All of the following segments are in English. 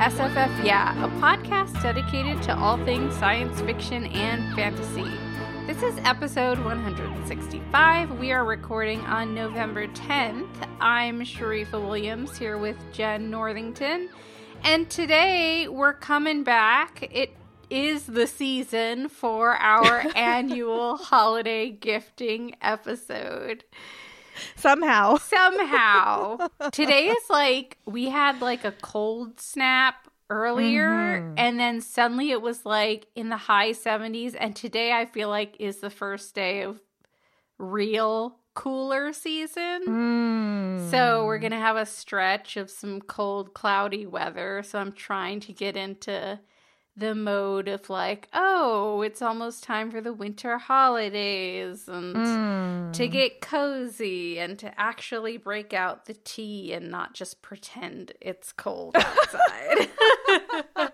SFF Yeah, a podcast dedicated to all things science fiction and fantasy. This is episode 165. We are recording on November 10th. I'm Sharifah Williams here with Jenn Northington. And today we're coming back. It is the season for our annual holiday gifting episode. Somehow. Somehow. Today is like we had like a cold snap earlier Mhm. and then suddenly it was like in the high 70s and today I feel like is the first day of real cooler season. Mm. So we're going to have a stretch of some cold cloudy weather. So I'm trying to get into the mode of like, oh, it's almost time for the winter holidays and Mm. to get cozy and to actually break out the tea and not just pretend it's cold outside.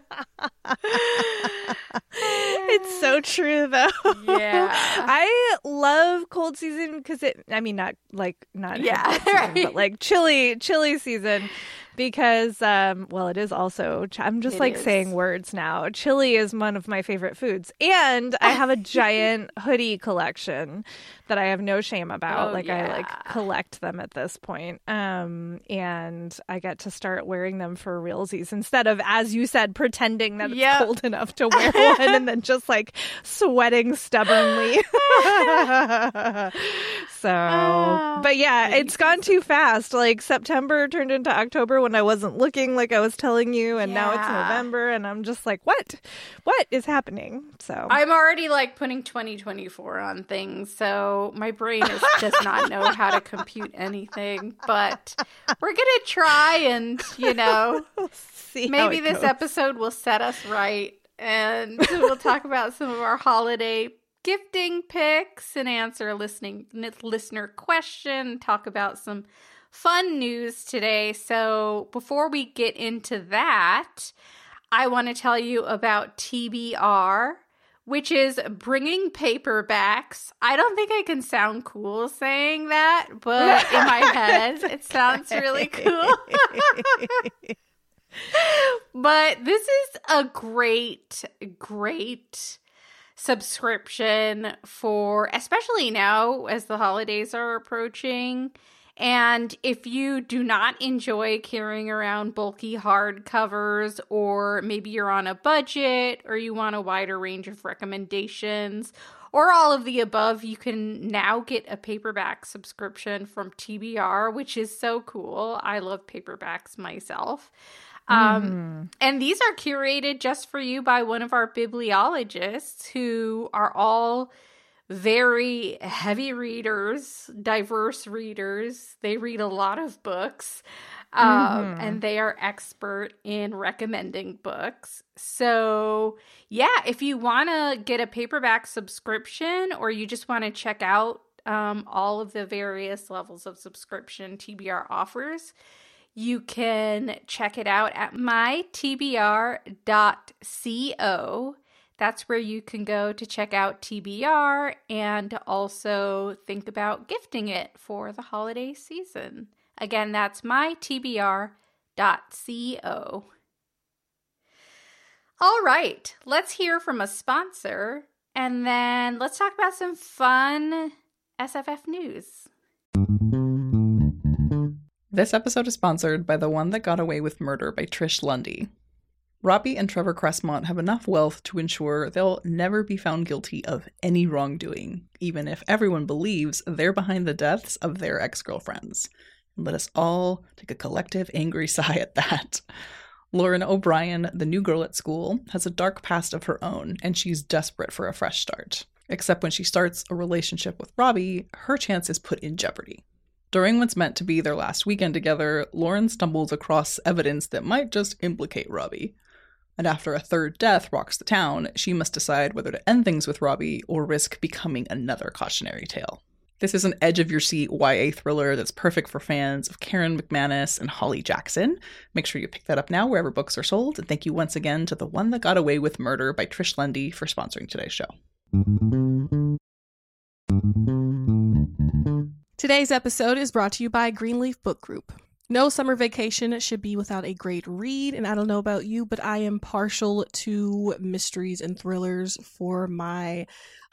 it's so true though. Yeah. I love cold season because it I mean not like not Yeah, season, right. but like chilly chilly season because um well it is also I'm just It like is. saying words now. Chili is one of my favorite foods and I have a giant hoodie collection that I have no shame about. Oh, like I like collect them at this point. Um and I get to start wearing them for realsies instead of as you said pretending that it's Yep. cold enough to wear one and then just like sweating stubbornly. so, Ah, but yeah, it's gone too fast. Like September turned into October when I wasn't looking like I was telling you and now it's November and I'm just like, "What? What is happening?" So, I'm already like putting 2024 on things, so my brain is, does not know how to compute anything. But we're gonna try, and you know, see maybe this goes. episode will set us right, and we'll talk about some of our holiday gifting picks and answer a listening listener question. Talk about some fun news today. So before we get into that, I want to tell you about TBR. Which is bringing paperbacks. I don't think I can sound cool saying that, but in my head, it sounds really cool. but this is a great, great subscription for, especially now as the holidays are approaching. And if you do not enjoy carrying around bulky hardcovers, or maybe you're on a budget, or you want a wider range of recommendations, or all of the above, you can now get a paperback subscription from TBR, which is so cool. I love paperbacks myself. Um, Mhm. and these are curated just for you by one of our bibliologists who are all very heavy readers, diverse readers. They read a lot of books. Um, Mhm. and they are expert in recommending books. So, yeah, if you want to get a paperback subscription or you just want to check out um, all of the various levels of subscription TBR offers, you can check it out at mytbr.co. That's where you can go to check out TBR and also think about gifting it for the holiday season. Again, that's mytbr.co. All right, let's hear from a sponsor and then let's talk about some fun SFF news. This episode is sponsored by The One That Got Away with Murder by Trish Lundy. Robbie and Trevor Cressmont have enough wealth to ensure they'll never be found guilty of any wrongdoing, even if everyone believes they're behind the deaths of their ex girlfriends. Let us all take a collective angry sigh at that. Lauren O'Brien, the new girl at school, has a dark past of her own, and she's desperate for a fresh start. Except when she starts a relationship with Robbie, her chance is put in jeopardy. During what's meant to be their last weekend together, Lauren stumbles across evidence that might just implicate Robbie. And after a third death rocks the town, she must decide whether to end things with Robbie or risk becoming another cautionary tale. This is an edge of your seat YA thriller that's perfect for fans of Karen McManus and Holly Jackson. Make sure you pick that up now wherever books are sold. And thank you once again to The One That Got Away with Murder by Trish Lundy for sponsoring today's show. Today's episode is brought to you by Greenleaf Book Group. No summer vacation should be without a great read, and I don't know about you, but I am partial to mysteries and thrillers for my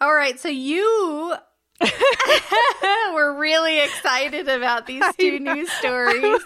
All right, so you were really excited about these two news stories.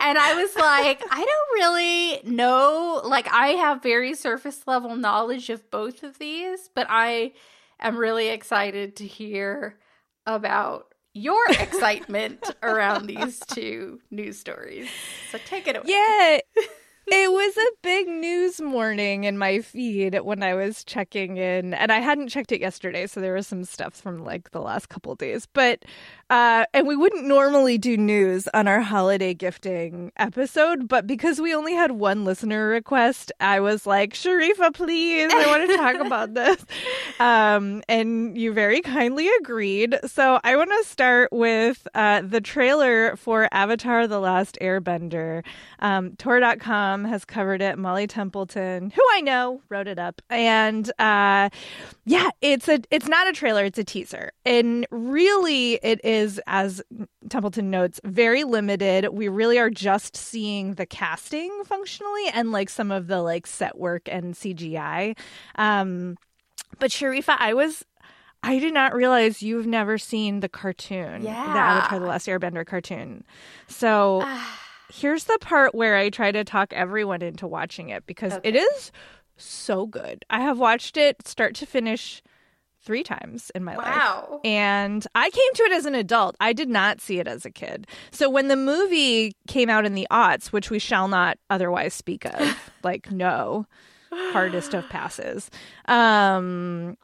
And I was like, I don't really know. Like, I have very surface level knowledge of both of these, but I am really excited to hear about your excitement around these two news stories. So take it away. Yeah. It was a big news morning in my feed when I was checking in, and I hadn't checked it yesterday, so there was some stuff from like the last couple days. But uh, and we wouldn't normally do news on our holiday gifting episode, but because we only had one listener request, I was like, Sharifah, please, I want to talk about this. Um, and you very kindly agreed. So I want to start with uh, the trailer for Avatar The Last Airbender. Um, Tor.com has covered it. Molly Templeton, who I know, wrote it up. And uh, yeah, it's a it's not a trailer, it's a teaser. And really it is is, as Templeton notes, very limited. We really are just seeing the casting functionally and like some of the like set work and CGI. Um, but Sharifah, I was I did not realize you've never seen the cartoon, yeah. the Avatar: The Last Airbender cartoon. So here's the part where I try to talk everyone into watching it because okay. it is so good. I have watched it start to finish three times in my wow. life. And I came to it as an adult. I did not see it as a kid. So when the movie came out in the aughts, which we shall not otherwise speak of, like no, hardest of passes. Um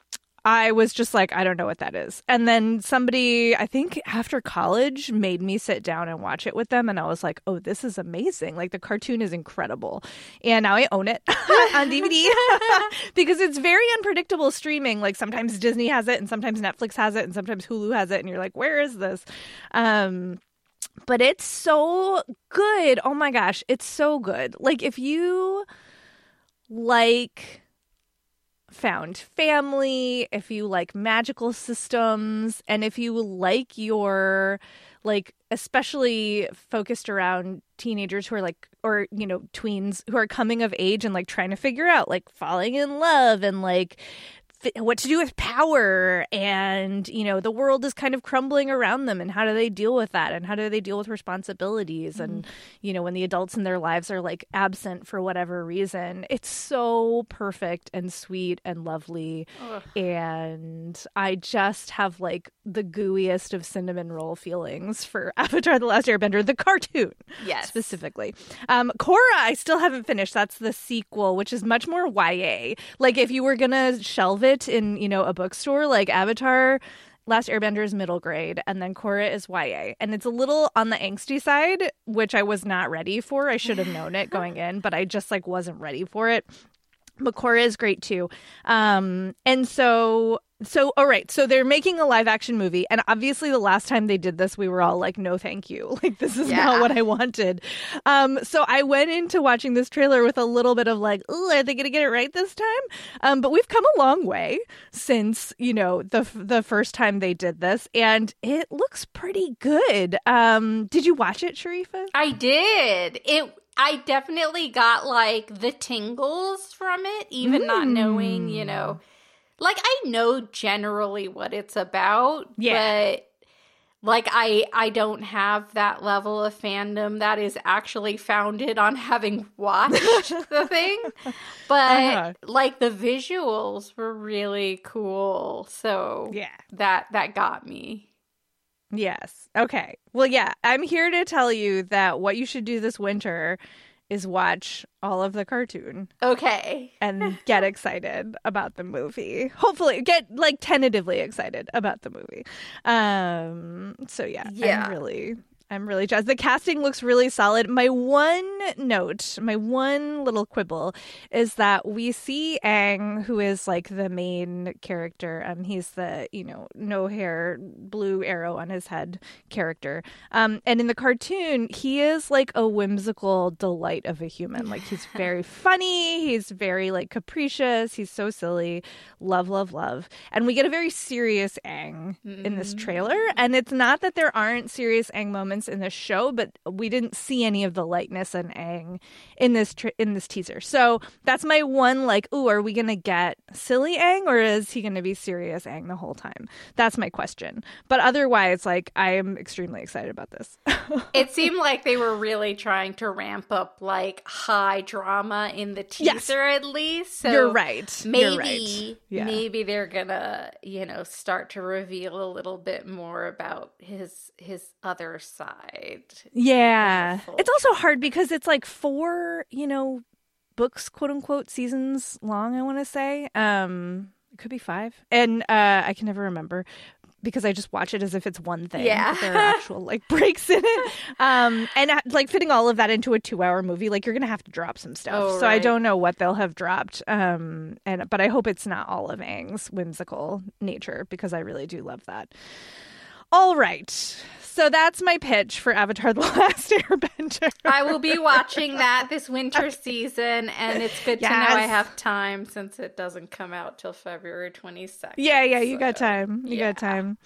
I was just like, I don't know what that is. And then somebody, I think after college, made me sit down and watch it with them. And I was like, oh, this is amazing. Like the cartoon is incredible. And now I own it on DVD because it's very unpredictable streaming. Like sometimes Disney has it and sometimes Netflix has it and sometimes Hulu has it. And you're like, where is this? Um, but it's so good. Oh my gosh, it's so good. Like if you like found family, if you like magical systems, and if you like your like especially focused around teenagers who are like or you know tweens who are coming of age and like trying to figure out like falling in love and like what to do with power and you know the world is kind of crumbling around them and how do they deal with that and how do they deal with responsibilities mm-hmm. and you know when the adults in their lives are like absent for whatever reason. It's so perfect and sweet and lovely. Ugh. and i just have like the gooeyest of cinnamon roll feelings for avatar the last airbender the cartoon yes. specifically. Um korra i still haven't finished. That's the sequel which is much more ya like if you were gonna shelve it it in, you know, a bookstore, like Avatar Last Airbender is middle grade, and then Korra is YA. And it's a little on the angsty side, which I was not ready for. I should have known it going in, but I just like wasn't ready for it. But Korra is great too. Um, and so so all right. So they're making a live action movie and obviously the last time they did this we were all like no thank you. Like this is yeah. not what i wanted. Um so i went into watching this trailer with a little bit of like oh are they gonna get it right this time? Um but we've come a long way since you know the the first time they did this and it looks pretty good. Um did you watch it sharifah? I did. It I definitely got like the tingles from it, even mm. not knowing, you know, like I know generally what it's about, yeah. but like I I don't have that level of fandom that is actually founded on having watched the thing. But Uh-huh. like the visuals were really cool. So Yeah. that that got me. Yes. Okay. Well, yeah, I'm here to tell you that what you should do this winter is watch all of the cartoon Okay. and get excited about the movie. Hopefully, get like tentatively excited about the movie. Um so yeah, Yeah. I'm really I'm really jazzed. The casting looks really solid. My one note, my one little quibble is that we see Aang, who is like the main character. Um, he's the you know no hair, blue arrow on his head character. Um, and in the cartoon, he is like a whimsical delight of a human. Like he's very funny. He's very like capricious. He's so silly. Love, love, love. And we get a very serious Aang in this trailer. And it's not that there aren't serious Aang moments in the show, but we didn't see any of the lightness and Aang in this tra- in this teaser. So that's my one like, ooh, are we gonna get silly Aang or is he gonna be serious Aang the whole time? That's my question. But otherwise, like, I am extremely excited about this. It seemed like they were really trying to ramp up like high drama in the teaser Yes. at least. So You're right. Maybe You're right. Yeah. maybe they're gonna, you know, start to reveal a little bit more about his his other side. Yeah. It's also hard because it's like four, you know, books, quote unquote, seasons long, I want to say. Um, it could be five. And uh, I can never remember because I just watch it as if it's one thing. Yeah. but There are actual like breaks in it. Um, and uh, like fitting all of that into a two hour movie, like you're going to have to drop some stuff. Oh, so I don't know what they'll have dropped. Um, and, but I hope it's not all of Aang's whimsical nature because I really do love that. All right. So that's my pitch for Avatar The Last Airbender. I will be watching that this winter season, and it's good to know I have time since it doesn't come out till February twenty second. Yeah, yeah, you got time. You yeah. got time.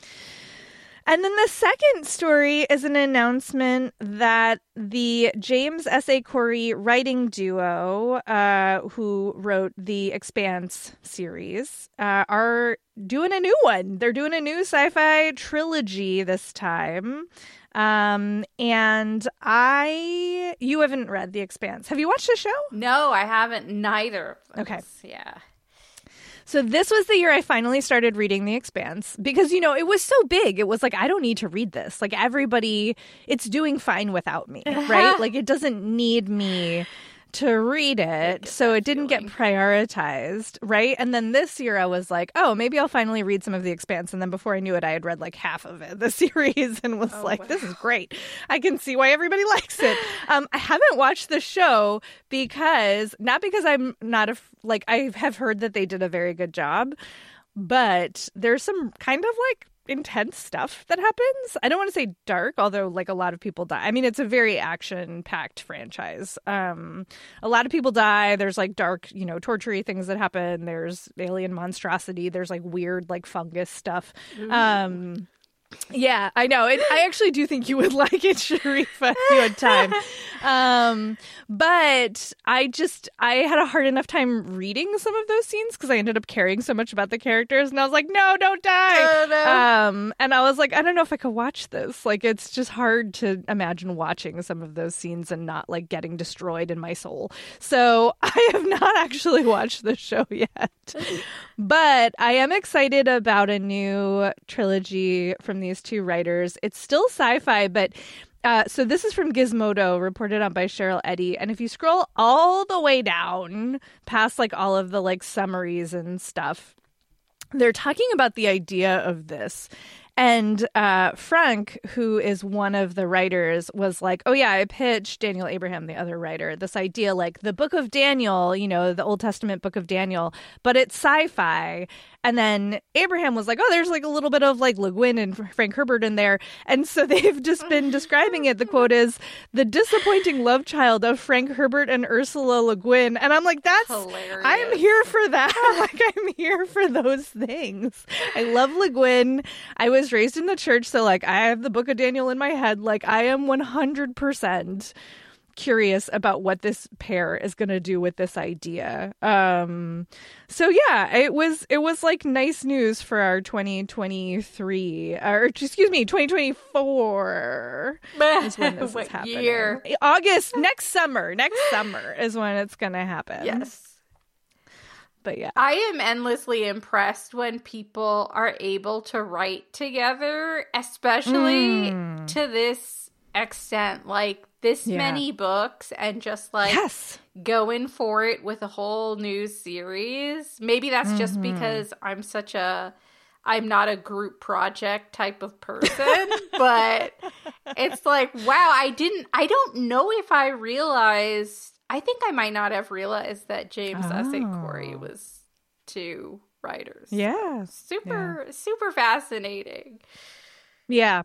And then the second story is an announcement that the James S. A. Corey writing duo, uh, who wrote the Expanse series, uh, are doing a new one. They're doing a new sci fi trilogy this time. Um, and I, you haven't read The Expanse. Have you watched the show? No, I haven't. Neither. Of Okay. Yeah. So this was the year I finally started reading The Expanse because you know it was so big. It was like I don't need to read this. Like everybody, it's doing fine without me, right? like it doesn't need me to read it, so it didn't feeling. get prioritized, right? And then this year I was like, oh, maybe I'll finally read some of The Expanse. And then before I knew it, I had read like half of it, the series, and was Oh, like, this is great. I can see why everybody likes it. Um, I haven't watched the show because not because I'm not a, like I have heard that they did a very good job, but there's some kind of like intense stuff that happens. I don't want to say dark, although like a lot of people die. I mean, it's a very action packed franchise. Um, a lot of people die. There's like dark, you know, tortury things that happen. There's alien monstrosity. There's like weird like fungus stuff. Um, yeah, I know. It, I actually do think you would like it, Sharifah, if you had time. Um, but I just I had a hard enough time reading some of those scenes because I ended up caring so much about the characters, and I was like, no, don't die. Oh, no. Um, and I was like, I don't know if I could watch this. Like, it's just hard to imagine watching some of those scenes and not like getting destroyed in my soul. So I have not actually watched the show yet. But I am excited about a new trilogy from these two writers. It's still sci fi, but uh, so this is from Gizmodo, reported on by Cheryl Eddy. And if you scroll all the way down past like all of the like summaries and stuff, they're talking about the idea of this. And uh, Franck, who is one of the writers, was like, Oh, yeah, I pitched Daniel Abraham, the other writer, this idea like the book of Daniel, you know, the Old Testament book of Daniel, but it's sci fi. And then Abraham was like, Oh, there's like a little bit of like Le Guin and Frank Herbert in there. And so they've just been describing it. The quote is, The disappointing love child of Frank Herbert and Ursula Le Guin. And I'm like, That's, Hilarious. I'm here for that. like, I'm here for those things. I love Le Guin. I was raised in the church, so like I have the book of Daniel in my head. Like I am 100% curious about what this pair is going to do with this idea. Um, so yeah, it was it was like nice news for our 2023 or excuse me, 2024 is when this is happening. year? August next summer. Next summer is when it's going to happen. Yes. But yeah. I am endlessly impressed when people are able to write together, especially Mm. to this extent. Like this Yeah. many books and just like yes. going for it with a whole new series. Maybe that's just Mhm. because I'm such a I'm not a group project type of person, but it's like wow, I didn't I don't know if I realized I think I might not have realized that James S. A. Corey Oh. was two writers. Yeah. Super super fascinating. Yeah.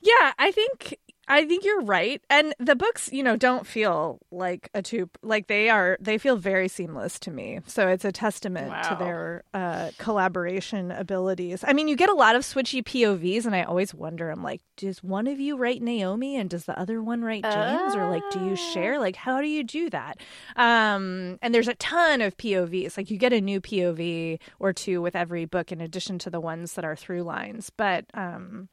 Yeah, I think I think you're right. And the books, you know, don't feel like a two like they are they feel very seamless to me. So it's a testament to their uh collaboration abilities. I mean, you get a lot of switchy POVs and I always wonder I'm like, does one of you write Naomi and does the other one write James or like do you share? Like how do you do that? Um and there's a ton of POVs. Like you get a new POV or two with every book in addition to the ones that are through lines. But um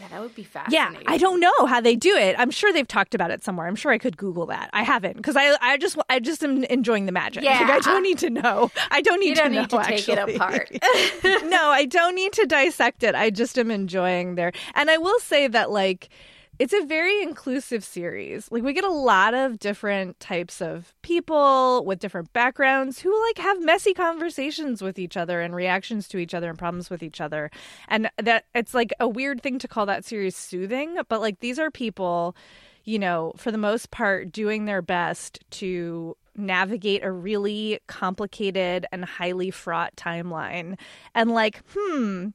Yeah, that would be fascinating. yeah. I don't know how they do it. I'm sure they've talked about it somewhere. I'm sure I could Google that. I haven't because I I just I just am enjoying the magic. Like, Yeah. I don't need to know. I don't need You don't to know. to take it apart. no, I don't need to dissect it. I just am enjoying there. And I will say that like it's a very inclusive series. Like we get a lot of different types of people with different backgrounds who like have messy conversations with each other and reactions to each other and problems with each other. And that it's like a weird thing to call that series soothing, but like these are people, you know, for the most part doing their best to navigate a really complicated and highly fraught timeline. And like, hmm,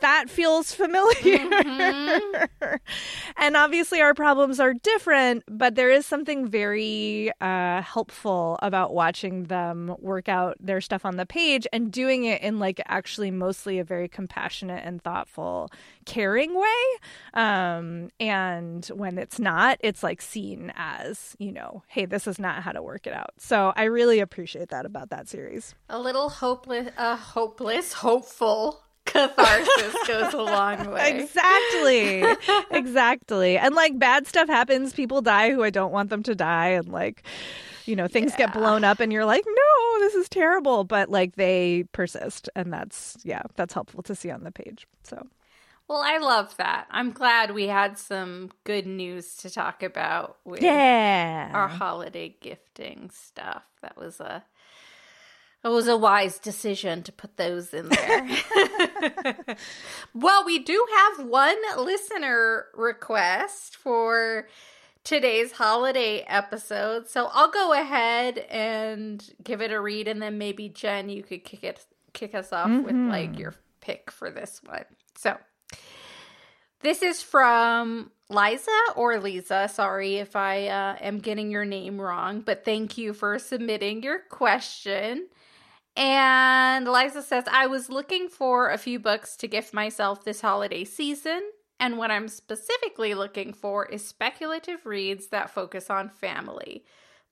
that feels familiar. and obviously, our problems are different, but there is something very uh, helpful about watching them work out their stuff on the page and doing it in like actually mostly a very compassionate and thoughtful, caring way. Um, and when it's not, it's like seen as, you know, hey, this is not how to work it out. So I really appreciate that about that series. A little hopeless, uh, hopeless, hopeful catharsis goes a long way. Exactly. exactly. And like bad stuff happens, people die who I don't want them to die and like you know, things get blown up and you're like, "No, this is terrible," but like they persist and that's yeah, that's helpful to see on the page. So, Well, I love that. I'm glad we had some good news to talk about with yeah. our holiday gifting stuff. That was a it was a wise decision to put those in there. well, we do have one listener request for today's holiday episode. So I'll go ahead and give it a read and then maybe Jenn you could kick it kick us off with Mhm. like your pick for this one. So this is from Liza or Lisa. Sorry if I uh, am getting your name wrong, but thank you for submitting your question. And Liza says, I was looking for a few books to gift myself this holiday season. And what I'm specifically looking for is speculative reads that focus on family.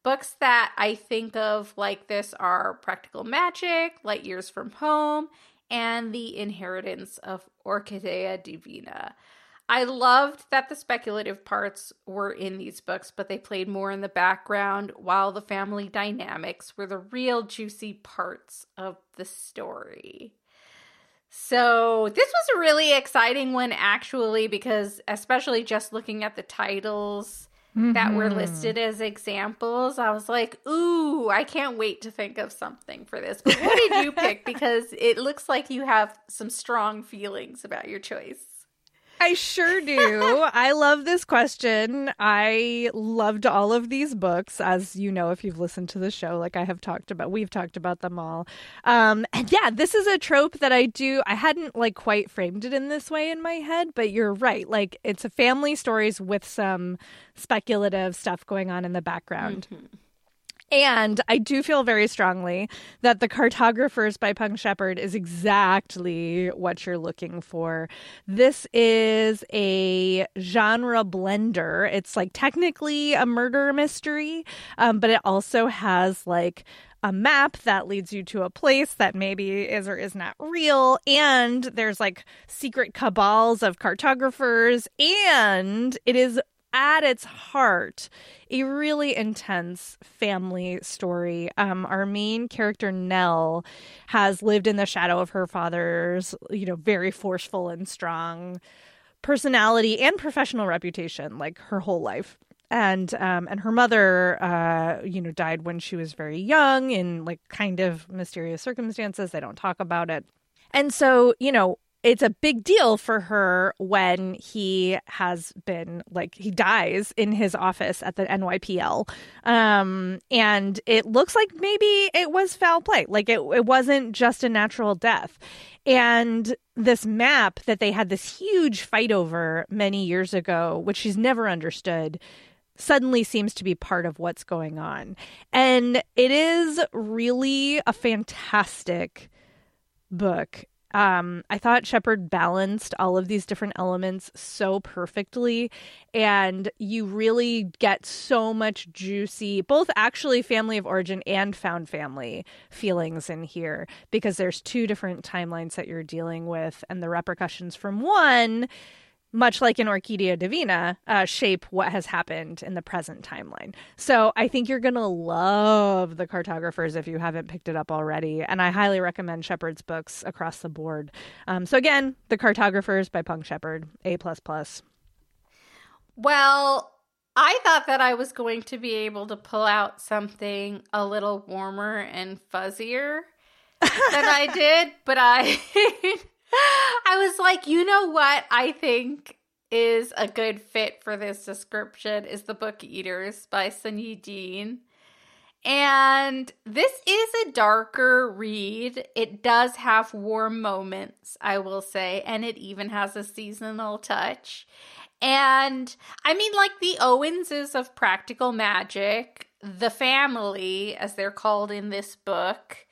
Books that I think of like this are Practical Magic, Light Years from Home, and The Inheritance of Orquídea Divina. I loved that the speculative parts were in these books, but they played more in the background while the family dynamics were the real juicy parts of the story. So, this was a really exciting one, actually, because especially just looking at the titles that were Mhm. listed as examples, I was like, ooh, I can't wait to think of something for this. But what did you pick? Because it looks like you have some strong feelings about your choice. I sure do. I love this question. I loved all of these books, as you know, if you've listened to the show, like I have talked about, we've talked about them all. Um, and yeah, this is a trope that I do. I hadn't like quite framed it in this way in my head, but you're right. Like it's a family stories with some speculative stuff going on in the background. And I do feel very strongly that The Cartographers by Peng Shepherd is exactly what you're looking for. This is a genre blender. It's like technically a murder mystery, um, but it also has like a map that leads you to a place that maybe is or is not real. And there's like secret cabals of cartographers. And it is at its heart a really intense family story. Um, our main character Nell has lived in the shadow of her father's, you know, very forceful and strong personality and professional reputation, like her whole life. And um, and her mother, uh, you know, died when she was very young in like kind of mysterious circumstances. They don't talk about it. And so, you know, it's a big deal for her when he has been like he dies in his office at the NYPL. Um, and it looks like maybe it was foul play. Like it it wasn't just a natural death. And this map that they had this huge fight over many years ago, which she's never understood, suddenly seems to be part of what's going on. And it is really a fantastic book um, I thought Shepherd balanced all of these different elements so perfectly, and you really get so much juicy, both actually family of origin and found family feelings in here because there's two different timelines that you're dealing with, and the repercussions from one much like in Orquídea Divina, uh, shape what has happened in the present timeline. So I think you're going to love the cartographers if you haven't picked it up already. And I highly recommend Shepherd's books across the board. Um, so again, the cartographers by Peng Shepherd, A. Well, I thought that I was going to be able to pull out something a little warmer and fuzzier than I did, but I I was like, you know what? I think is a good fit for this description is the Book Eaters by Sunyi Dean. And this is a darker read. It does have warm moments, I will say, and it even has a seasonal touch. And I mean, like the Owenses of practical magic, the family, as they're called in this book,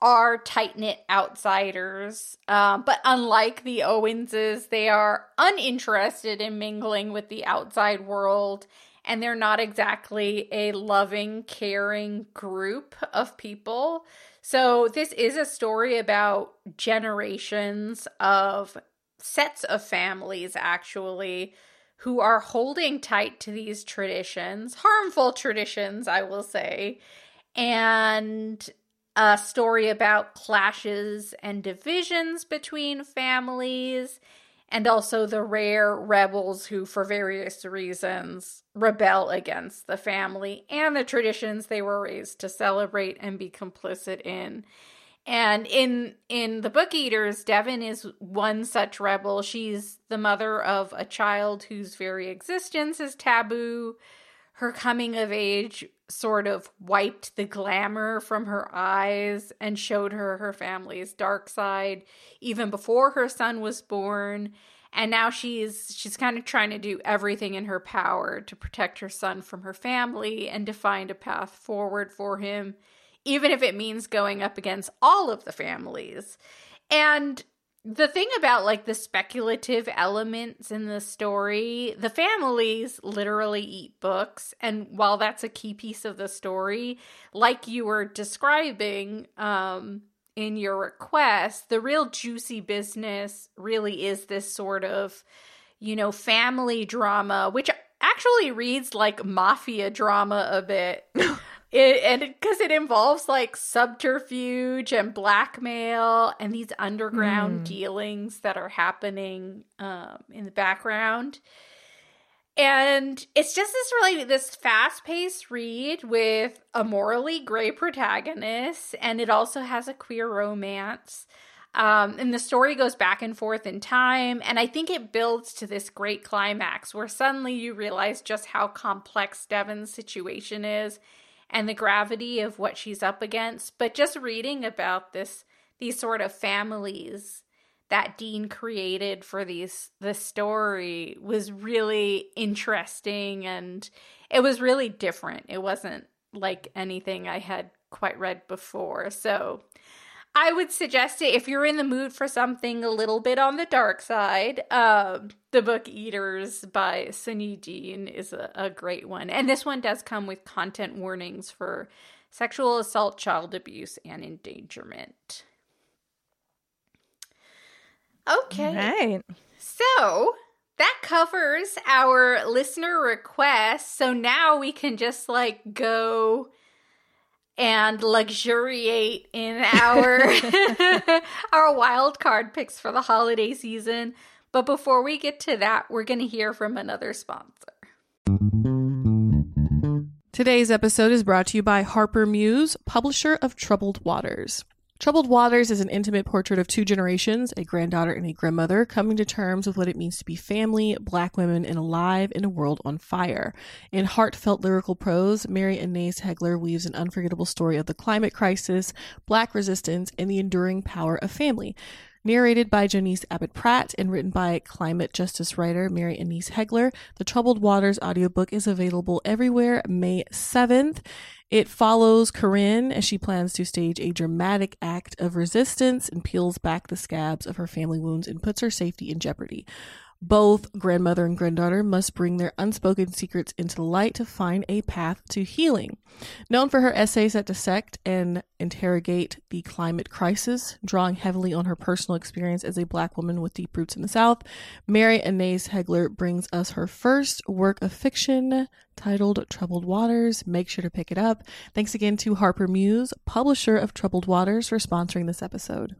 are tight knit outsiders. Uh, but unlike the Owenses, they are uninterested in mingling with the outside world. And they're not exactly a loving, caring group of people. So, this is a story about generations of sets of families, actually, who are holding tight to these traditions, harmful traditions, I will say, and a story about clashes and divisions between families, and also the rare rebels who, for various reasons, rebel against the family and the traditions they were raised to celebrate and be complicit in. And in in the book eaters, Devon is one such rebel. She's the mother of a child whose very existence is taboo. Her coming of age sort of wiped the glamour from her eyes and showed her her family's dark side even before her son was born. And now she's she's kind of trying to do everything in her power to protect her son from her family and to find a path forward for him even if it means going up against all of the families. And the thing about like the speculative elements in the story, the families literally eat books. And while that's a key piece of the story, like you were describing um, in your request, the real juicy business really is this sort of, you know, family drama, which actually reads like mafia drama a bit. It, and because it, it, involves like subterfuge and blackmail and these underground mm. dealings that are happening um, in the background. And it's just this really this fast paced read with a morally gray protagonist, and it also has a queer romance. Um, and the story goes back and forth in time, and I think it builds to this great climax where suddenly you realize just how complex Devon's situation is and the gravity of what she's up against. But just reading about this, these sort of families that Dean created for these the story was really interesting and it was really different. It wasn't like anything I had quite read before. So I would suggest it if you're in the mood for something a little bit on the dark side. Um, the book Eaters by Sunyi Dean is a, a great one. And this one does come with content warnings for sexual assault, child abuse, and endangerment. Okay. Right. So that covers our listener requests. So now we can just like go and luxuriate in our our wild card picks for the holiday season. But before we get to that, we're going to hear from another sponsor. Today's episode is brought to you by Harper Muse, publisher of Troubled Waters. Troubled Waters is an intimate portrait of two generations, a granddaughter and a grandmother, coming to terms with what it means to be family, black women, and alive in a world on fire. In heartfelt lyrical prose, Mary Annaïse Heglar weaves an unforgettable story of the climate crisis, black resistance, and the enduring power of family. Narrated by Janice Abbott Pratt and written by climate justice writer Mary Annaïse Heglar, the Troubled Waters audiobook is available everywhere May 7th. It follows Corinne as she plans to stage a dramatic act of resistance and peels back the scabs of her family wounds and puts her safety in jeopardy. Both grandmother and granddaughter must bring their unspoken secrets into light to find a path to healing. Known for her essays that dissect and interrogate the climate crisis, drawing heavily on her personal experience as a black woman with deep roots in the South, Mary Annaïse Heglar brings us her first work of fiction titled Troubled Waters. Make sure to pick it up. Thanks again to Harper Muse, publisher of Troubled Waters, for sponsoring this episode.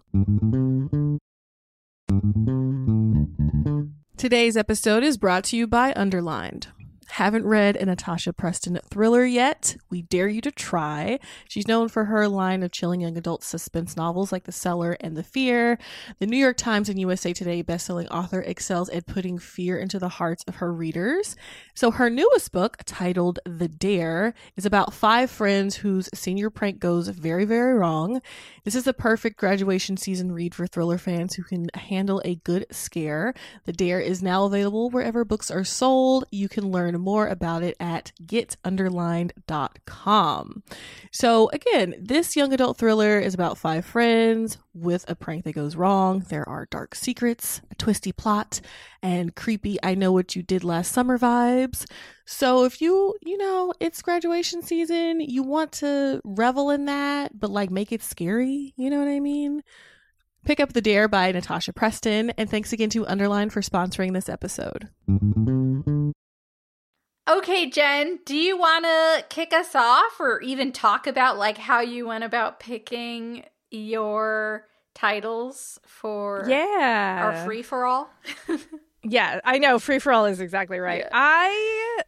Today's episode is brought to you by Underlined. Haven't read a Natasha Preston thriller yet? We dare you to try. She's known for her line of chilling young adult suspense novels like The Cellar and The Fear. The New York Times and USA Today bestselling author excels at putting fear into the hearts of her readers. So her newest book, titled The Dare, is about five friends whose senior prank goes very, very wrong. This is the perfect graduation season read for thriller fans who can handle a good scare. The Dare is now available wherever books are sold. You can learn more about it at getunderlined.com. So, again, this young adult thriller is about five friends with a prank that goes wrong. There are dark secrets, a twisty plot, and creepy I know what you did last summer vibes. So, if you, you know, it's graduation season, you want to revel in that, but like make it scary, you know what I mean? Pick up The Dare by Natasha Preston, and thanks again to Underline for sponsoring this episode. Okay, Jenn, do you want to kick us off or even talk about like how you went about picking your titles for Yeah. our free for all? Yeah, I know. Free for all is exactly right. Yeah. I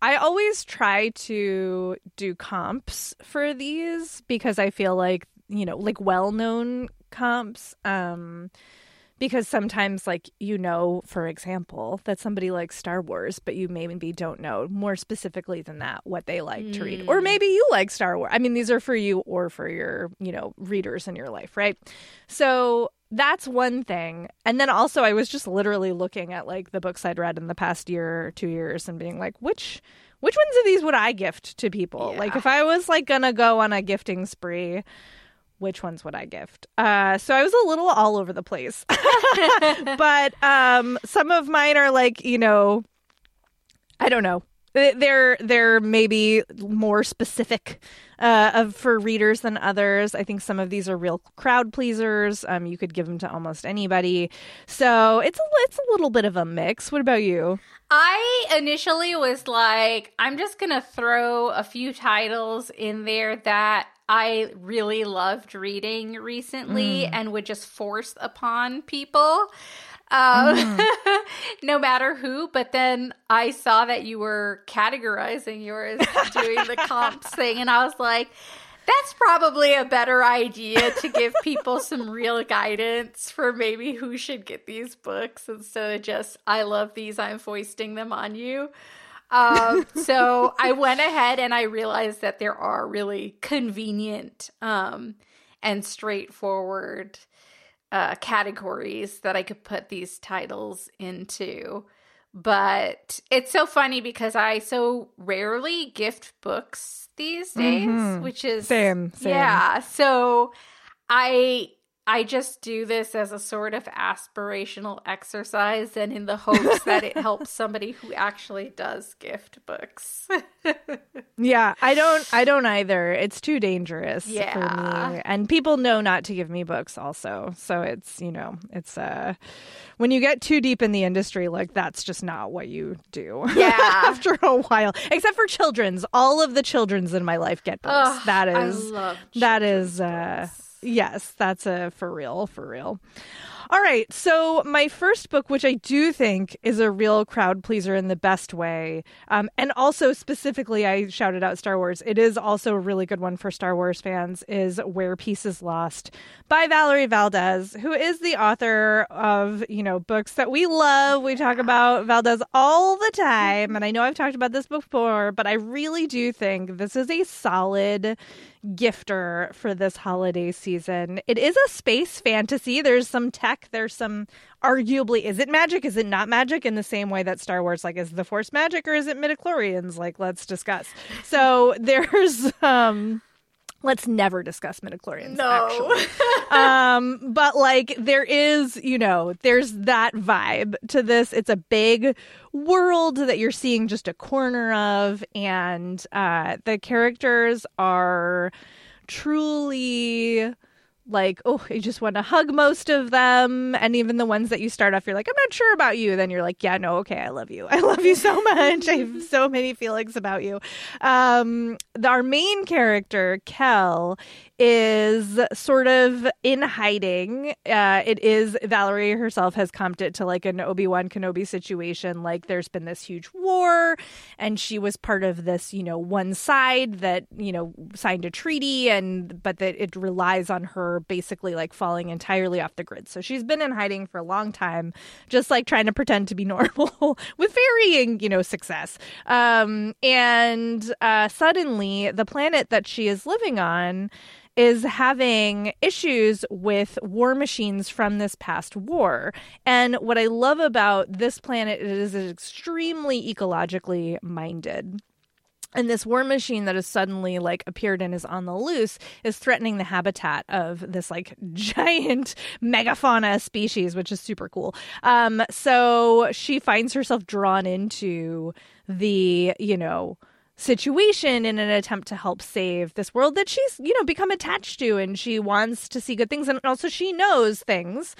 I always try to do comps for these because I feel like, you know, like well-known comps um because sometimes like you know, for example, that somebody likes Star Wars, but you maybe don't know more specifically than that what they like to read. Or Mm. maybe you like Star Wars. I mean, these are for you or for your, you know, readers in your life, right? So that's one thing. And then also I was just literally looking at like the books I'd read in the past year or two years and being like, which which ones of these would I gift to people? Like if I was like gonna go on a gifting spree, which ones would I gift? Uh so I was a little all over the place. but um some of mine are like, you know, I don't know. They- They're they're maybe more specific uh, of for readers than others. I think some of these are real crowd pleasers. Um, you could give them to almost anybody. So it's a it's a little bit of a mix. What about you? I initially was like, I'm just going to throw a few titles in there that I really loved reading recently Mm. and would just force upon people. Um, no matter who, but then I saw that you were categorizing yours, doing the comps thing, and I was like, that's probably a better idea to give people some real guidance for maybe who should get these books instead of just I love these, I'm foisting them on you. Um, so I went ahead and I realized that there are really convenient um, and straightforward uh, categories that I could put these titles into. but it's so funny because I so rarely gift books these days, Mhm. which is Same, same. Yeah. So I I just do this as a sort of aspirational exercise and in the hopes that it helps somebody who actually does gift books. Yeah, I don't I don't either. It's too dangerous for Yeah. me. And people know not to give me books also. So it's, you know, it's uh when you get too deep in the industry, like that's just not what you do. Yeah. After a while. Except for children's. All of the children's in my life get books. That I love that uh books. Yes, that's a for real, for real. All right, so my first book, which I do think is a real crowd pleaser in the best way, um, and also specifically, I shouted out Star Wars. It is also a really good one for Star Wars fans. Is Where Peace is Lost by Valerie Valdes, who is the author of you know books that we love. We talk about Valdes all the time, and I know I've talked about this before, but I really do think this is a solid gifter for this holiday season. It is a space fantasy. There's some tech, there's some arguably is it magic? Is it not magic in the same way that Star Wars like is the force magic or is it midichlorians? Like let's discuss. So there's um let's never discuss midichlorians actually No. um but like there is you know there's that vibe to this it's a big world that you're seeing just a corner of and uh the characters are truly like oh you just want to hug most of them. And even the ones that you start off you're like i'm not sure about you. Then you're like yeah no okay i love you. I love you so much. I have so many feelings about you. Um the- our main character kel is sort of in hiding. Uh, it is Valerie herself has comped it to like an Obi Wan Kenobi situation. Like there's been this huge war, and she was part of this, you know, one side that you know signed a treaty, and but that it relies on her basically like falling entirely off the grid. So she's been in hiding for a long time, just like trying to pretend to be normal with varying, you know, success. Um, and uh, suddenly, the planet that she is living on is having issues with war machines from this past war. And what I love about this planet is it is extremely ecologically minded. And this war machine that has suddenly like appeared and is on the loose is threatening the habitat of this like giant megafauna species, which is super cool. Um, so she finds herself drawn into the, you know, situation in an attempt to help save this world that she's, you know, become attached to and she wants to see good things and also she knows things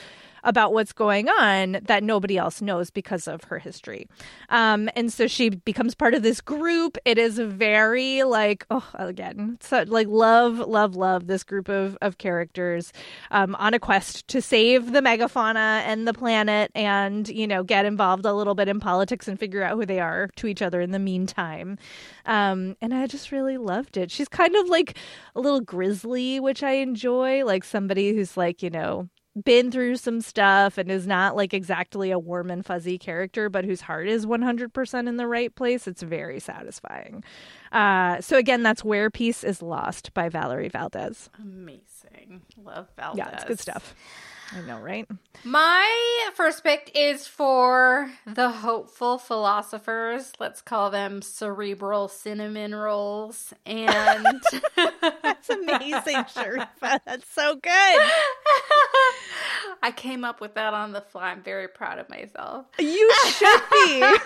about what's going on that nobody else knows because of her history. Um, and so she becomes part of this group. It is very like, oh, again, so like love, love, love this group of, of characters um, on a quest to save the megafauna and the planet and, you know, get involved a little bit in politics and figure out who they are to each other in the meantime. Um, and I just really loved it. She's kind of like a little grizzly, which I enjoy, like somebody who's like, you know, been through some stuff and is not like exactly a warm and fuzzy character, but whose heart is 100% in the right place. It's very satisfying. Uh, so, again, that's Where Peace is Lost by Valerie Valdes. Amazing. Love Valdes. Yeah, it's good stuff. I know, right? My first pick is for the hopeful philosophers. Let's call them cerebral cinnamon rolls. And That's amazing, Sharifah. That's so good. I came up with that on the fly. I'm very proud of myself. You should be.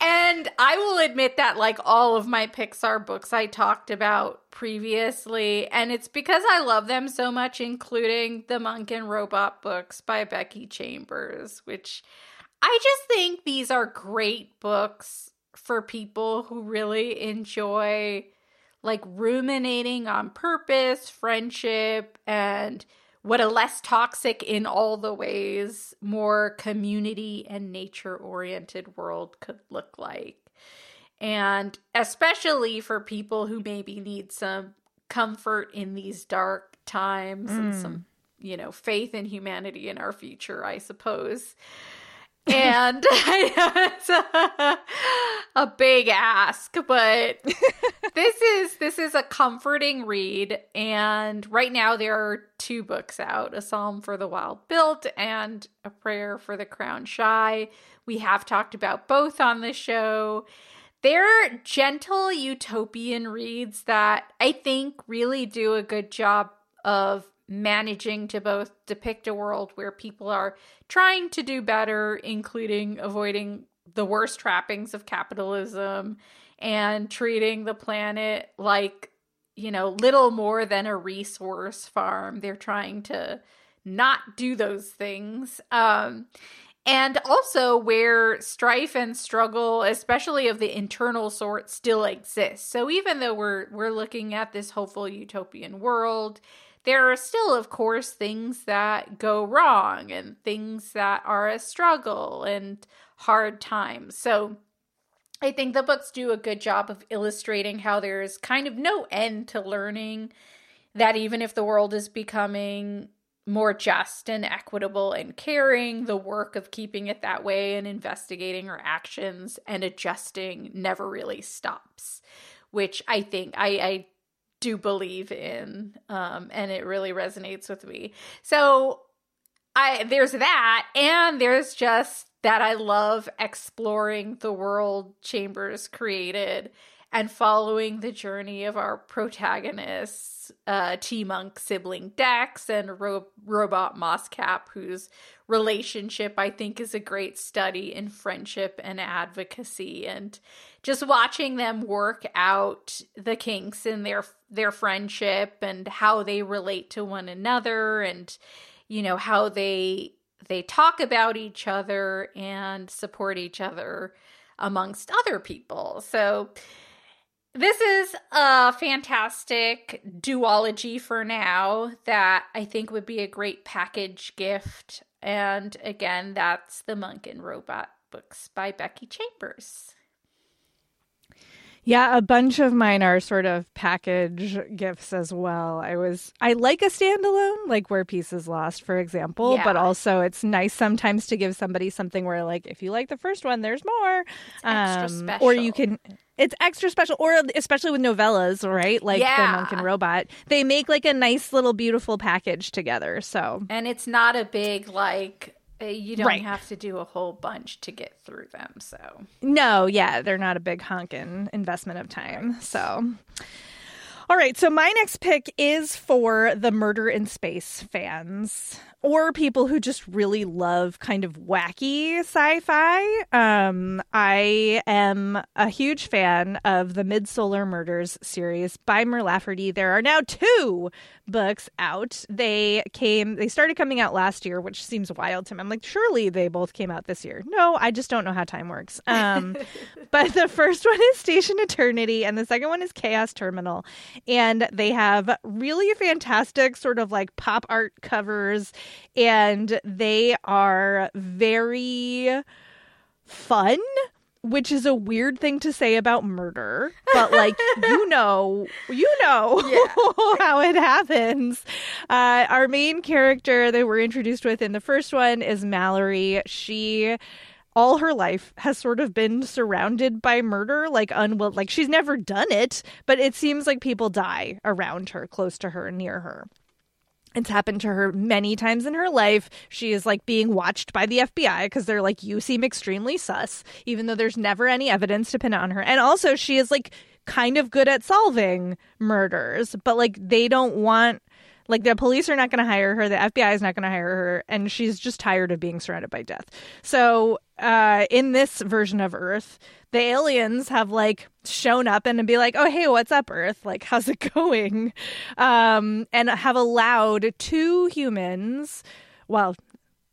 And I will admit that, like all of my Pixar books I talked about previously, and it's because I love them so much, including the Monk and Robot books by Becky Chambers, which I just think these are great books for people who really enjoy like ruminating on purpose, friendship, and what a less toxic in all the ways, more community and nature oriented world could look like. And especially for people who maybe need some comfort in these dark times and some, mm. you know, faith in humanity in our future, I suppose. And it's a, a big ask, but this is this is a comforting read. And right now there are two books out: a Psalm for the Wild Built and a Prayer for the Crown Shy. We have talked about both on the show. They're gentle utopian reads that I think really do a good job of managing to both depict a world where people are trying to do better, including avoiding the worst trappings of capitalism and treating the planet like, you know, little more than a resource farm. They're trying to not do those things. Um, and also where strife and struggle especially of the internal sort still exists so even though we're we're looking at this hopeful utopian world there are still, of course, things that go wrong and things that are a struggle and hard times. So I think the books do a good job of illustrating how there's kind of no end to learning that even if the world is becoming more just and equitable and caring, the work of keeping it that way and investigating our actions and adjusting never really stops. Which I think I, I do believe in um and it really resonates with me. So i there's that and there's just that i love exploring the world chambers created and following the journey of our protagonists, uh, T Monk sibling Dex and Ro- Robot Mosscap, whose relationship I think is a great study in friendship and advocacy, and just watching them work out the kinks in their their friendship and how they relate to one another, and you know how they they talk about each other and support each other amongst other people. So this is a fantastic duology for now that I think would be a great package gift. And again, that's The Monk and Robot books by Becky Chambers. Yeah, a bunch of mine are sort of package gifts as well. I was I like a standalone, like Where Peace is Lost, for example, Yeah. but also it's nice sometimes to give somebody something where like if you like the first one, there's more. extra Um, Or you can it's extra special or especially with novellas, right? Like Yeah. The Monk and Robot. They make like a nice little beautiful package together. So And it's not a big, like, Uh, you don't Right. have to do a whole bunch to get through them. So, No, yeah, they're not a big honkin' investment of time. So, all right, so my next pick is for the Murder in Space fans or people who just really love kind of wacky sci-fi. Um, I am a huge fan of the Mid-Solar Murders series by Mur Lafferty. There are now two books out. They came they started coming out last year, which seems wild to me. I'm like, surely they both came out this year. No, I just don't know how time works. Um, but the first one is Station Eternity and the second one is Chaos Terminal. And they have really fantastic sort of like pop art covers and they are very fun which is a weird thing to say about murder, but like you know, you know how it happens. Uh, our main character that we're introduced with in the first one is Mallory. She all her life has sort of been surrounded by murder like unwill like she's never done it but it seems like people die around her close to her near her it's happened to her many times in her life. She is like being watched by the FBI because they're like, you seem extremely sus, even though there's never any evidence to pin on her. And also, she is like kind of good at solving murders, but like they don't want, like the police are not going to hire her, the FBI is not going to hire her, and she's just tired of being surrounded by death. So, uh, in this version of Earth, the aliens have like shown up and be like, "Oh, hey, what's up, Earth? Like, how's it going?" Um, and have allowed two humans, well,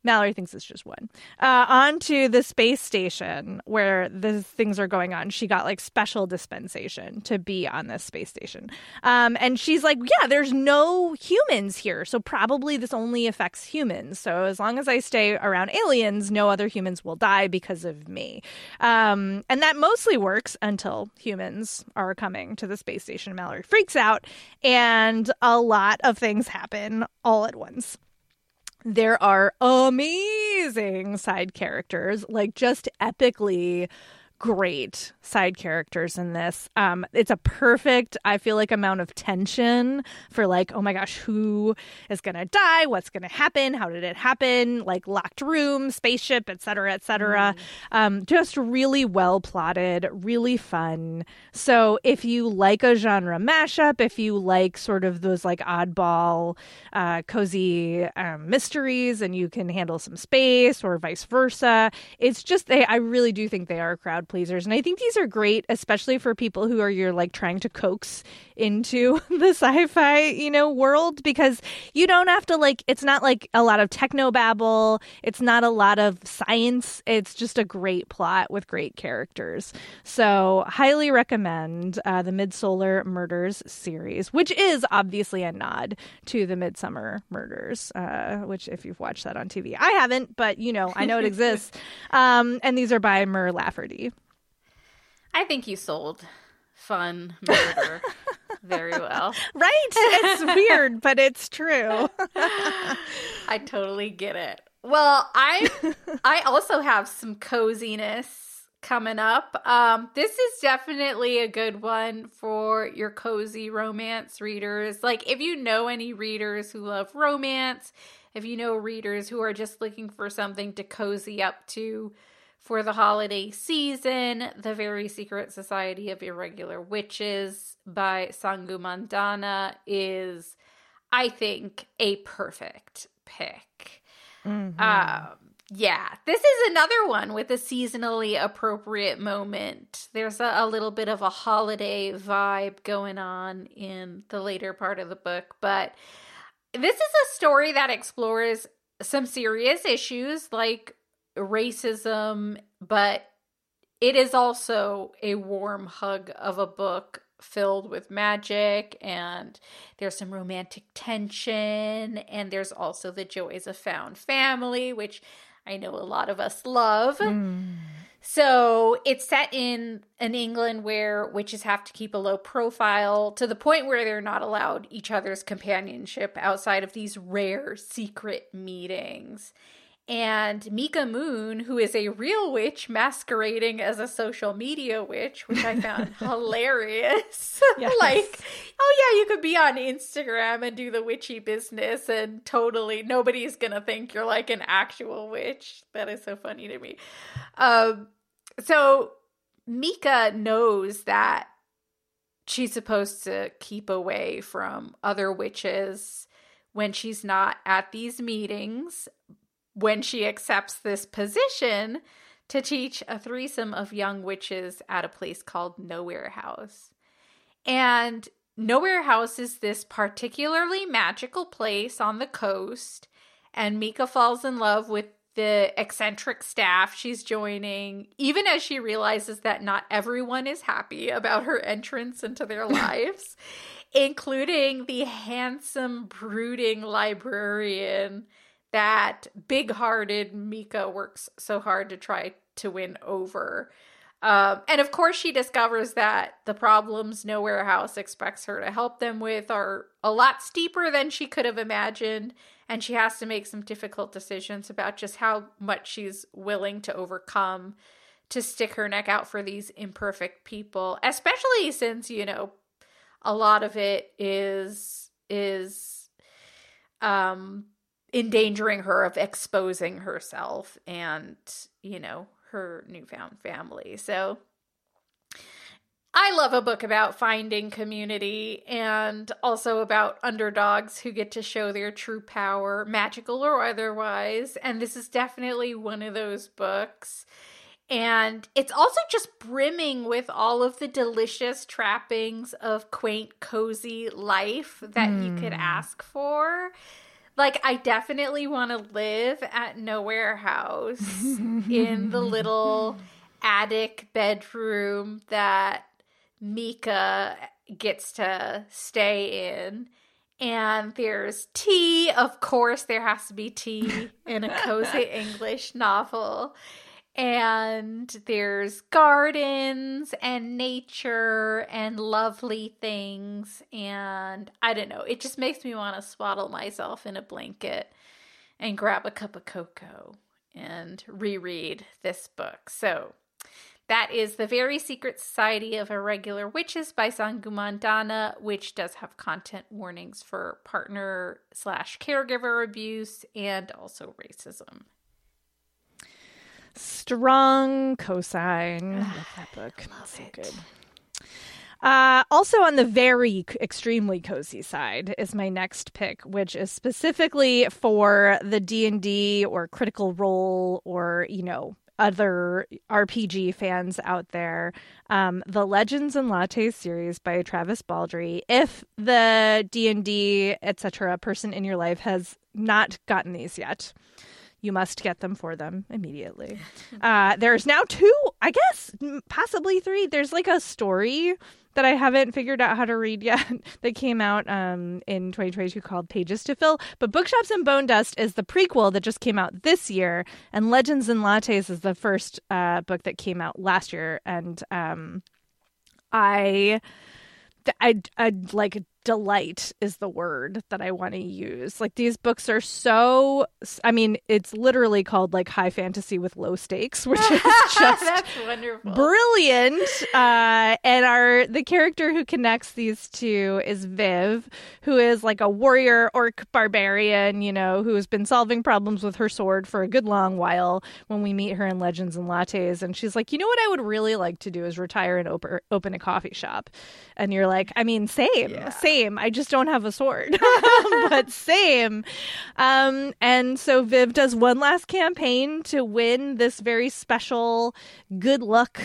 Mallory thinks it's just one, uh, onto the space station where the things are going on. She got like special dispensation to be on this space station. Um, and she's like, yeah, there's no humans here. So probably this only affects humans. So as long as I stay around aliens, no other humans will die because of me. Um, and that mostly works until humans are coming to the space station. Mallory freaks out, and a lot of things happen all at once. There are amazing side characters, like just epically great side characters in this. Um, it's a perfect, I feel like, amount of tension for like, oh my gosh, who is gonna die? What's gonna happen? How did it happen? Like locked room, spaceship, etc., etc. Mm. Um, just really well plotted, really fun. So if you like a genre mashup, if you like sort of those like oddball, uh, cozy um, mysteries, and you can handle some space or vice versa, it's just they. I really do think they are crowd pleasers. And I think these are great, especially for people who are you're like trying to coax into the sci-fi, you know, world because you don't have to like it's not like a lot of techno babble, it's not a lot of science. It's just a great plot with great characters. So, highly recommend uh, the Midsolar Murders series, which is obviously a nod to the Midsomer Murders, uh, which if you've watched that on TV, I haven't, but you know, I know it exists. Um, and these are by Mur Lafferty. I think you sold fun murder very well. Right? It's weird, but it's true. I totally get it. Well, I I also have some coziness coming up. Um, this is definitely a good one for your cozy romance readers. Like if you know any readers who love romance, if you know readers who are just looking for something to cozy up to, for the holiday season, The Very Secret Society of Irregular Witches by Sangu Mandanna is, I think, a perfect pick. Mm-hmm. Um, yeah, this is another one with a seasonally appropriate moment. There's a, a, little bit of a holiday vibe going on in the later part of the book, but this is a story that explores some serious issues like racism, but it is also a warm hug of a book filled with magic and there's some romantic tension and there's also the joys of found family which I know a lot of us love. Mm. So it's set in an England where witches have to keep a low profile to the point where they're not allowed each other's companionship outside of these rare secret meetings and Mika Moon, who is a real witch masquerading as a social media witch, which I found hilarious. Yes. like, oh yeah, you could be on Instagram and do the witchy business, and totally nobody's gonna think you're like an actual witch. That is so funny to me. Um, so Mika knows that she's supposed to keep away from other witches when she's not at these meetings when she accepts this position to teach a threesome of young witches at a place called Nowhere House. And Nowhere House is this particularly magical place on the coast, and Mika falls in love with the eccentric staff she's joining, even as she realizes that not everyone is happy about her entrance into their lives, including the handsome, brooding librarian that big hearted Mika works so hard to try to win over. Um, and of course, she discovers that the problems Nowhere House expects her to help them with are a lot steeper than she could have imagined. And she has to make some difficult decisions about just how much she's willing to overcome to stick her neck out for these imperfect people, especially since, you know, a lot of it is, is, um, endangering her of exposing herself and, you know, her newfound family. So I love a book about finding community and also about underdogs who get to show their true power, magical or otherwise. And this is definitely one of those books. And it's also just brimming with all of the delicious trappings of quaint, cozy life that mm. you could hmm. ask for. Like I definitely want to live at Nowhere House in the little attic bedroom that Mika gets to stay in. And there's tea. Of course, there has to be tea in a cozy English novel and there's gardens and nature and lovely things and i don't know it just makes me want to swaddle myself in a blanket and grab a cup of cocoa and reread this book. So that is The Very Secret Society of Irregular Witches by Sangu Mandanna, which does have content warnings for partner slash caregiver abuse and also racism. Strong Cosine. Love that book. Love so it. good. Uh, also on the very extremely cozy side is my next pick, which is specifically for the D and D or Critical Role or you know other RPG fans out there. Um, the Legends and Lattes series by Travis Baldree. If the D and D etc. person in your life has not gotten these yet, you must get them for them immediately. Uh, there's now two, I guess, possibly three. There's like a story that I haven't figured out how to read yet that came out um, in 2022 called Pages to Fill. But Bookshops and Bone Dust is the prequel that just came out this year, and Legends and Lattes is the first uh, book that came out last year. And um, I, I, I like delight is the word that I want to use. Like these books are so I mean, it's literally called like high fantasy with low stakes, which is just That's wonderful. brilliant. Uh, and our the character who connects these two is Viv, who is like a warrior orc barbarian, you know, who has been solving problems with her sword for a good long while. When we meet her in Legends and Lattes, and she's like, you know what I would really like to do is retire and open open a coffee shop. And you're like, I mean, same, Yeah. same. I just don't have a sword, but same. Um, and so Viv does one last campaign to win this very special good luck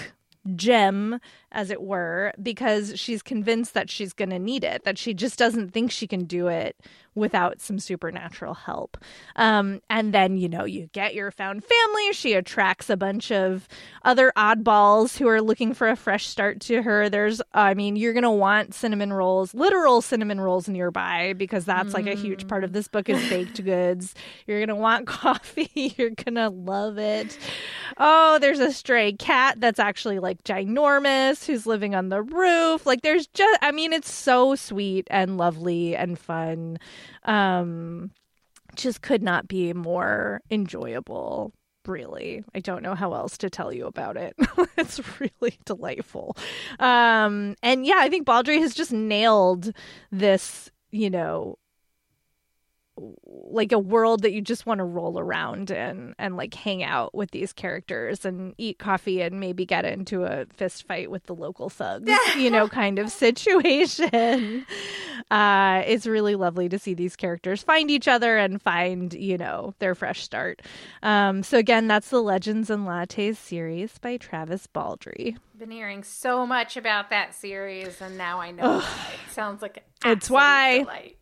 gem as it were because she's convinced that she's going to need it that she just doesn't think she can do it without some supernatural help. Um, and then you know you get your found family. She attracts a bunch of other oddballs who are looking for a fresh start to her. There's i mean you're going to want cinnamon rolls literal cinnamon rolls nearby because that's like a huge part of this book is baked goods. You're going to want coffee. You're going to love it oh, there's a stray cat that's actually like ginormous who's living on the roof. Like there's just I mean it's so sweet and lovely and fun. Um just could not be more enjoyable. Really, I don't know how else to tell you about it. it's really delightful. Um, and yeah, I think Baldree has just nailed this, you know, like a world that you just want to roll around in and like hang out with these characters and eat coffee and maybe get into a fist fight with the local thugs, you know, kind of situation. Uh, it's really lovely to see these characters find each other and find, you know, their fresh start. Um, so again, that's the Legends and Lattes series by Travis Baldree. Been hearing so much about that series, and now I know it sounds like It's why. delight.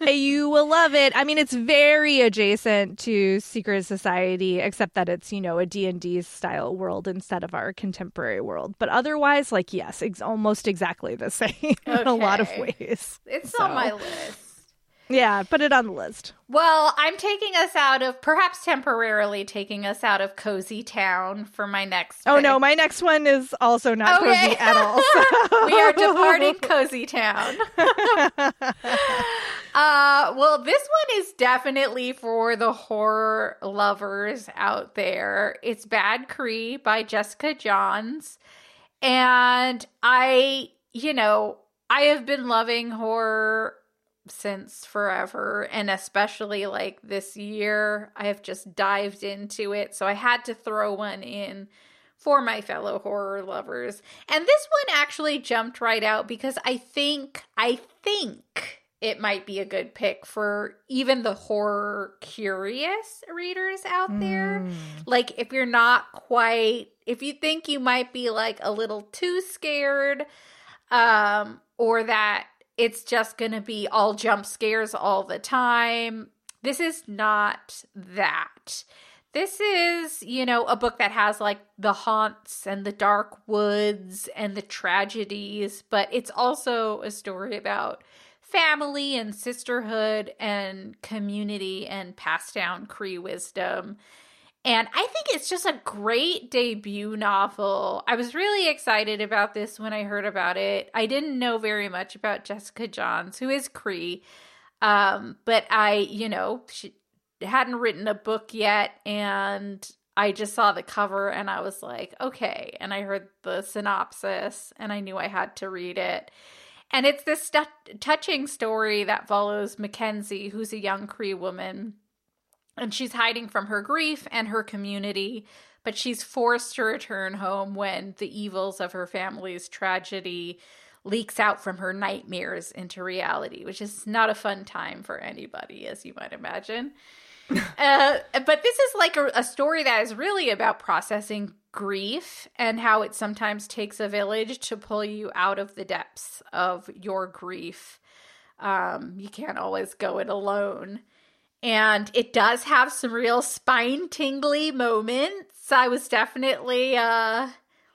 You will love it. I mean, it's very adjacent to Secret Society, except that it's you know a D and D style world instead of our contemporary world. But otherwise, like yes, it's almost exactly the same in a lot of ways. It's So- on my list. Yeah, put it on the list. Well, I'm taking us out of, perhaps temporarily taking us out of Cozy Town for my next. Oh pick. no, my next one is also not Okay. cozy at all. so- we are departing Cozy Town. uh, well, this one is definitely for the horror lovers out there. It's Bad Cree by Jessica Johns. And I, you know, I have been loving horror since forever and especially like this year I have just dived into it so I had to throw one in for my fellow horror lovers. And this one actually jumped right out because I think I think it might be a good pick for even the horror curious readers out there. Mm. Like if you're not quite if you think you might be like a little too scared um or that it's just going to be all jump scares all the time. This is not that. This is, you know, a book that has like the haunts and the dark woods and the tragedies, but it's also a story about family and sisterhood and community and passed down Cree wisdom. And I think it's just a great debut novel. I was really excited about this when I heard about it. I didn't know very much about Jessica Johns, who is Cree. Um, but I, you know, she hadn't written a book yet and I just saw the cover and I was like, okay. And I heard the synopsis and I knew I had to read it. And it's this st- touching story that follows Mackenzie, who's a young Cree woman. And she's hiding from her grief and her community, but she's forced to return home when the evils of her family's tragedy leaks out from her nightmares into reality, which is not a fun time for anybody, as you might imagine. uh, but this is like a, a story that is really about processing grief and how it sometimes takes a village to pull you out of the depths of your grief. Um, you can't always go it alone. And it does have some real spine tingly moments. I was definitely uh,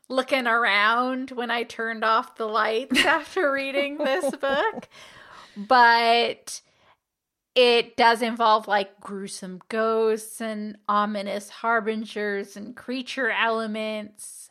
looking around when I turned off the lights after reading this book. But it does involve like gruesome ghosts and ominous harbingers and creature elements.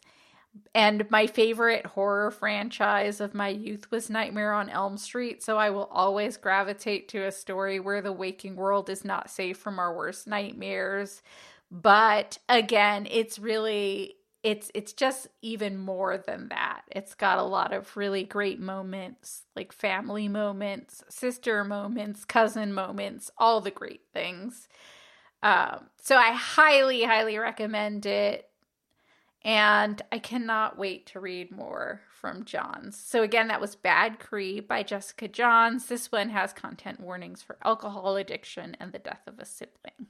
And my favorite horror franchise of my youth was Nightmare on Elm Street, so I will always gravitate to a story where the waking world is not safe from our worst nightmares. But again, it's really it's it's just even more than that. It's got a lot of really great moments, like family moments, sister moments, cousin moments, all the great things. Um, so I highly, highly recommend it. And I cannot wait to read more from Johns. So again, that was Bad Cree by Jessica Johns. This one has content warnings for alcohol addiction and the death of a sibling.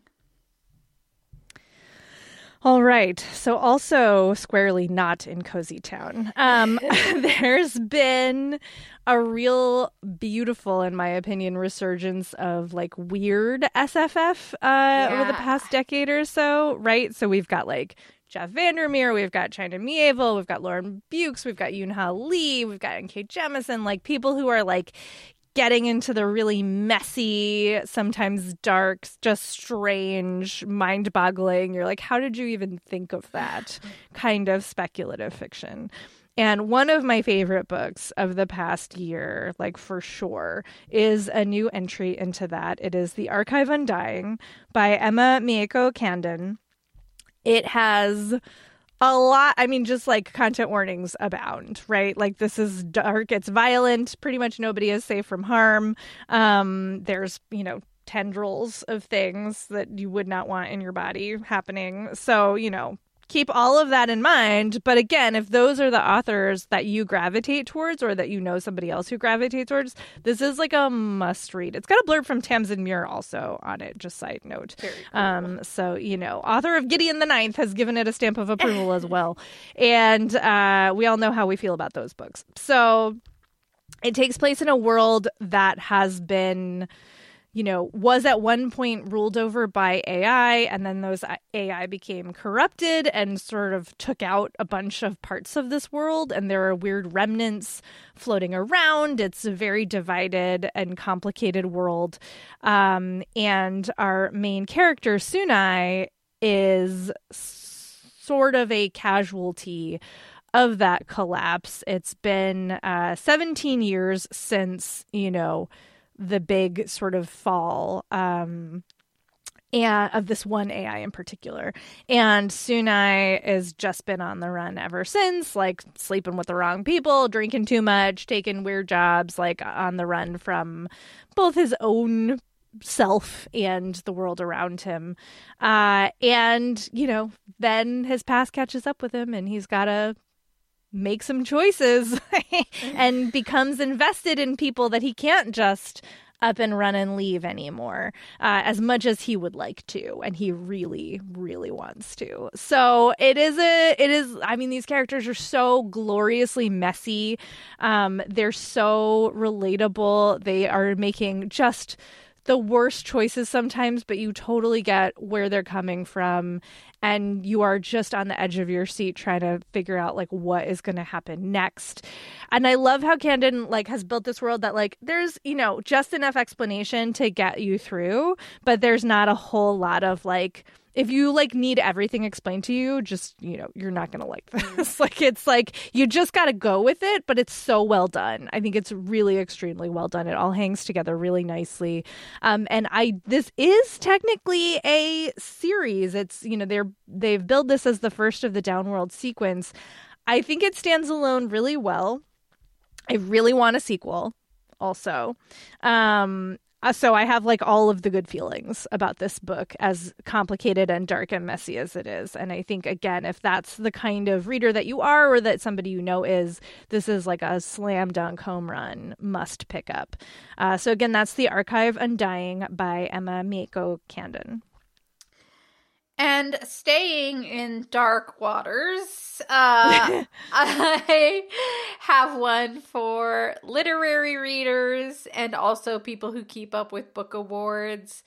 All right. So, also squarely not in Cozy Town, um, there's been a real beautiful, in my opinion, resurgence of like weird SFF uh, yeah. over the past decade or so, right? So, we've got like Jeff Vandermeer, we've got China Miéville, we've got Lauren Beukes, we've got Yoon Ha Lee, we've got N.K. Jemisin, like people who are like getting into the really messy, sometimes dark, just strange, mind boggling. You're like, how did you even think of that kind of speculative fiction? And one of my favorite books of the past year, like for sure, is a new entry into that. It is The Archive Undying by Emma Mieko Candon. It has a lot i mean just like content warnings abound right? Like this is dark it's violent pretty much nobody is safe from harm. Um there's you know tendrils of things that you would not want in your body happening. So you know keep all of that in mind. But again, if those are the authors that you gravitate towards or that you know somebody else who gravitates towards, this is like a must read. It's got a blurb from Tamsin Muir also on it, just side note. Cool. Um, so, you know, author of Gideon the Ninth has given it a stamp of approval as well. And uh, we all know how we feel about those books. So it takes place in a world that has been you know, was at one point ruled over by AI, and then those AI became corrupted and sort of took out a bunch of parts of this world, and there are weird remnants floating around. It's a very divided and complicated world. Um, and our main character, Sunai, is sort of a casualty of that collapse. It's been uh, 17 years since, you know, the big sort of fall um, and of this one AI in particular. And Sunai has just been on the run ever since, like sleeping with the wrong people, drinking too much, taking weird jobs, like on the run from both his own self and the world around him. Uh, and, you know, then his past catches up with him and he's got to make some choices and becomes invested in people that he can't just up and run and leave anymore uh, as much as he would like to and he really really wants to. So it is a it is i mean these characters are so gloriously messy. Um, they're so relatable. They are making just the worst choices sometimes, but you totally get where they're coming from and you are just on the edge of your seat trying to figure out like what is going to happen next. And I love how Candon like has built this world that like there's, you know, just enough explanation to get you through, but there's not a whole lot of like if you like need everything explained to you, just you know, you're not gonna like this. like it's like you just got to go with it, but it's so well done. I think it's really extremely well done. It all hangs together really nicely. Um, and I this is technically a series. It's you know they're they've billed this as the first of the Downworld sequence. I think it stands alone really well. I really want a sequel also. Um, so I have like all of the good feelings about this book, as complicated and dark and messy as it is. And I think again, if that's the kind of reader that you are, or that somebody you know is, this is like a slam dunk home run must pick up. Uh, so again, that's the Archive Undying by Emma Mieko Candon. And staying in dark waters, uh, I have one for literary readers and also people who keep up with book awards.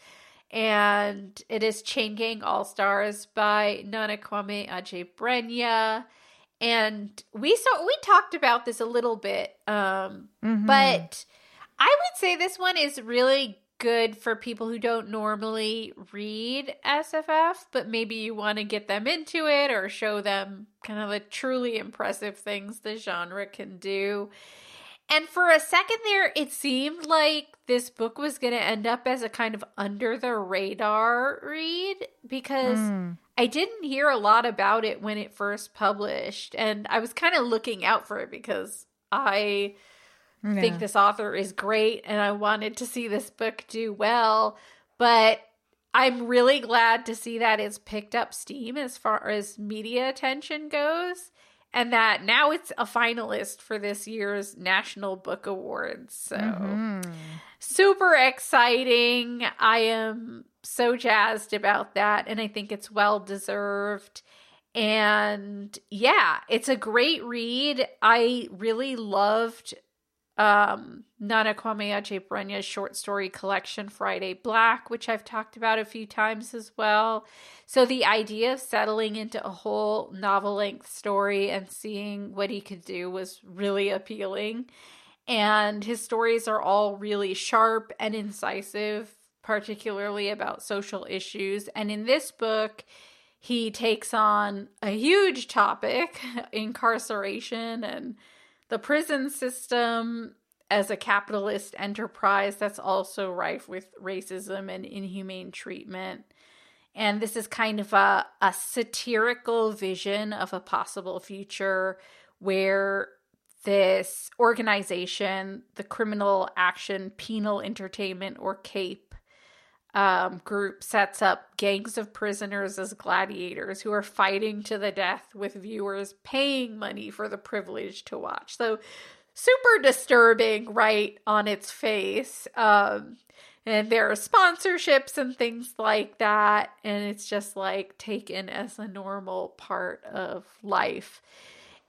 And it is Chain Gang All Stars by Nana Kwame Adjei-Brenyah. And we saw we talked about this a little bit, um, Mhm. but I would say this one is really good for people who don't normally read SFF, but maybe you want to get them into it or show them kind of the truly impressive things the genre can do. And for a second there, it seemed like this book was going to end up as a kind of under the radar read because Mm. I didn't hear a lot about it when it first published. And I was kind of looking out for it because I Yeah. think this author is great and I wanted to see this book do well. But I'm really glad to see that it's picked up steam as far as media attention goes and that now it's a finalist for this year's National Book Awards. So Mhm. super exciting. I am so jazzed about that and I think it's well deserved. And yeah, it's a great read. I really loved um Nana Kwame Adjei-Brenyah's short story collection Friday Black, which I've talked about a few times as well. So the idea of settling into a whole novel length story and seeing what he could do was really appealing. And his stories are all really sharp and incisive, particularly about social issues. And in this book, he takes on a huge topic incarceration and the prison system as a capitalist enterprise that's also rife with racism and inhumane treatment. And this is kind of a, a satirical vision of a possible future where this organization, the Criminal Action Penal Entertainment or CAPE um, group, sets up gangs of prisoners as gladiators who are fighting to the death with viewers paying money for the privilege to watch. So, super disturbing, right, on its face. Um, and there are sponsorships and things like that. And it's just like taken as a normal part of life.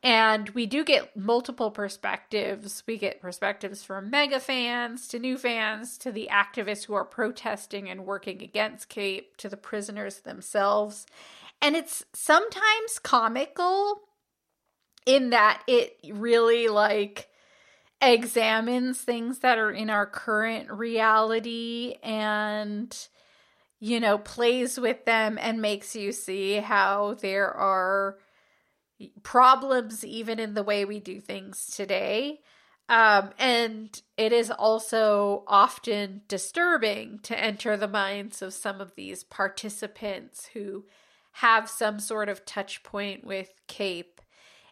And we do get multiple perspectives. We get perspectives from mega fans to new fans to the activists who are protesting and working against Cape to the prisoners themselves. And it's sometimes comical in that it really like examines things that are in our current reality and you know plays with them and makes you see how there are problems even in the way we do things today um, and it is also often disturbing to enter the minds of some of these participants who have some sort of touch point with cape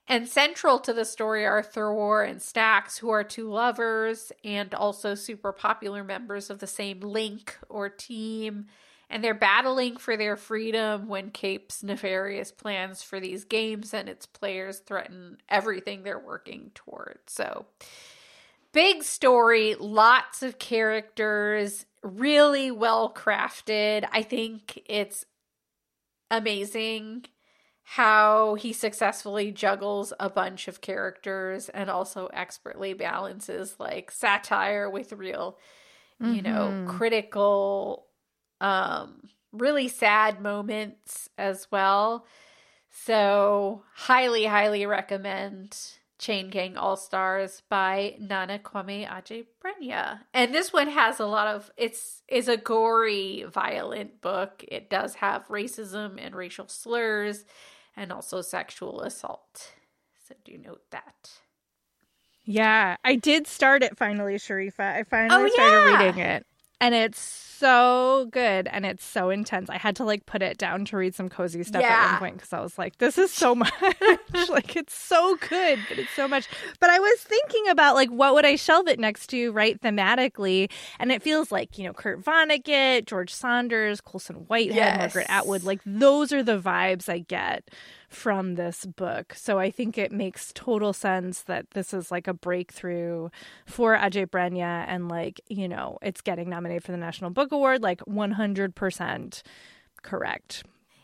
and central to the story are Thurwar and Staxxx, who are two lovers and also super popular members of the same link or team. And they're battling for their freedom when Cape's nefarious plans for these games and its players threaten everything they're working toward. So, big story, lots of characters, really well crafted. I think it's amazing how he successfully juggles a bunch of characters and also expertly balances like satire with real you know Mhm. critical um really sad moments as well so highly highly recommend Chain Gang All Stars by Nana Kwame Adjei-Brenyah. And this one has a lot of it's is a gory, violent book. It does have racism and racial slurs and also sexual assault. So do note that. Yeah, I did start it finally, Sharifah. I finally Oh, started yeah. reading it. And it's so good and it's so intense. I had to like put it down to read some cozy stuff at one point because I was like, this is so much. like, it's so good, but it's so much. But I was thinking about like, what would I shelve it next to, right? Thematically. And it feels like, you know, Kurt Vonnegut, George Saunders, Colson Whitehead, Yes. Margaret Atwood. Like, those are the vibes I get from this book. So I think it makes total sense that this is like a breakthrough for Adjei-Brenyah and like, you know, it's getting nominated for the National Book Award like 100% correct,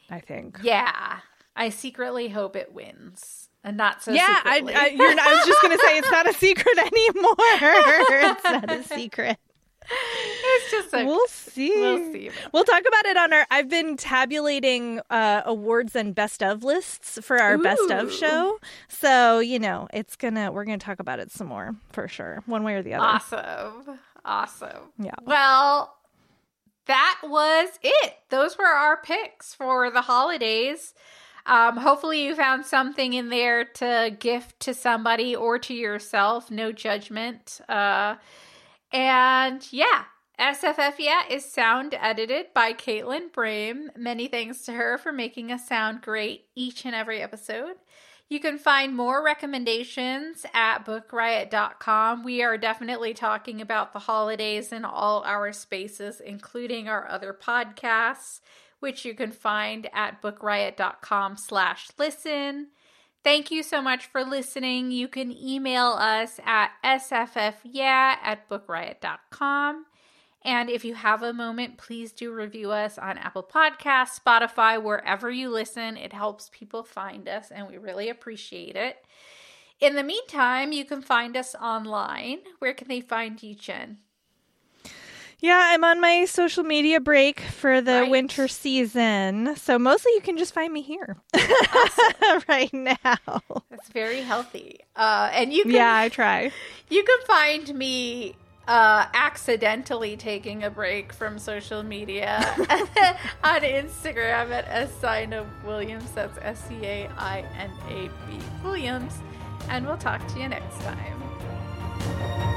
I think. Yeah. I secretly hope it wins. And not so yeah, I. I, you're not, I was just going to say it's not a secret anymore. it's not a secret. it's just a We'll see. we'll see. We'll talk about it on our. I've been tabulating uh, awards and best of lists for our best of show. So you know, it's gonna. We're gonna talk about it some more for sure, one way or the other. Awesome. Awesome. Yeah. Well, that was it. Those were our picks for the holidays. Um, hopefully, you found something in there to gift to somebody or to yourself. No judgment. Uh, and yeah, SFF Yeah is sound edited by Caitlin Brame. Many thanks to her for making us sound great each and every episode. You can find more recommendations at bookriot.com. We are definitely talking about the holidays in all our spaces, including our other podcasts, which you can find at bookriot.com slash listen. Thank you so much for listening. You can email us at sffyeah at bookriot.com. And if you have a moment, please do review us on Apple Podcasts, Spotify, wherever you listen. It helps people find us, and we really appreciate it. In the meantime, you can find us online. Where can they find you, Jenn? Yeah, I'm on my social media break for the Right. winter season, so mostly you can just find me here right now. That's very healthy. Uh, and you can Yeah, I try. You can find me uh, accidentally taking a break from social media on Instagram at Sina Williams. That's S C A I N A B Williams. And we'll talk to you next time.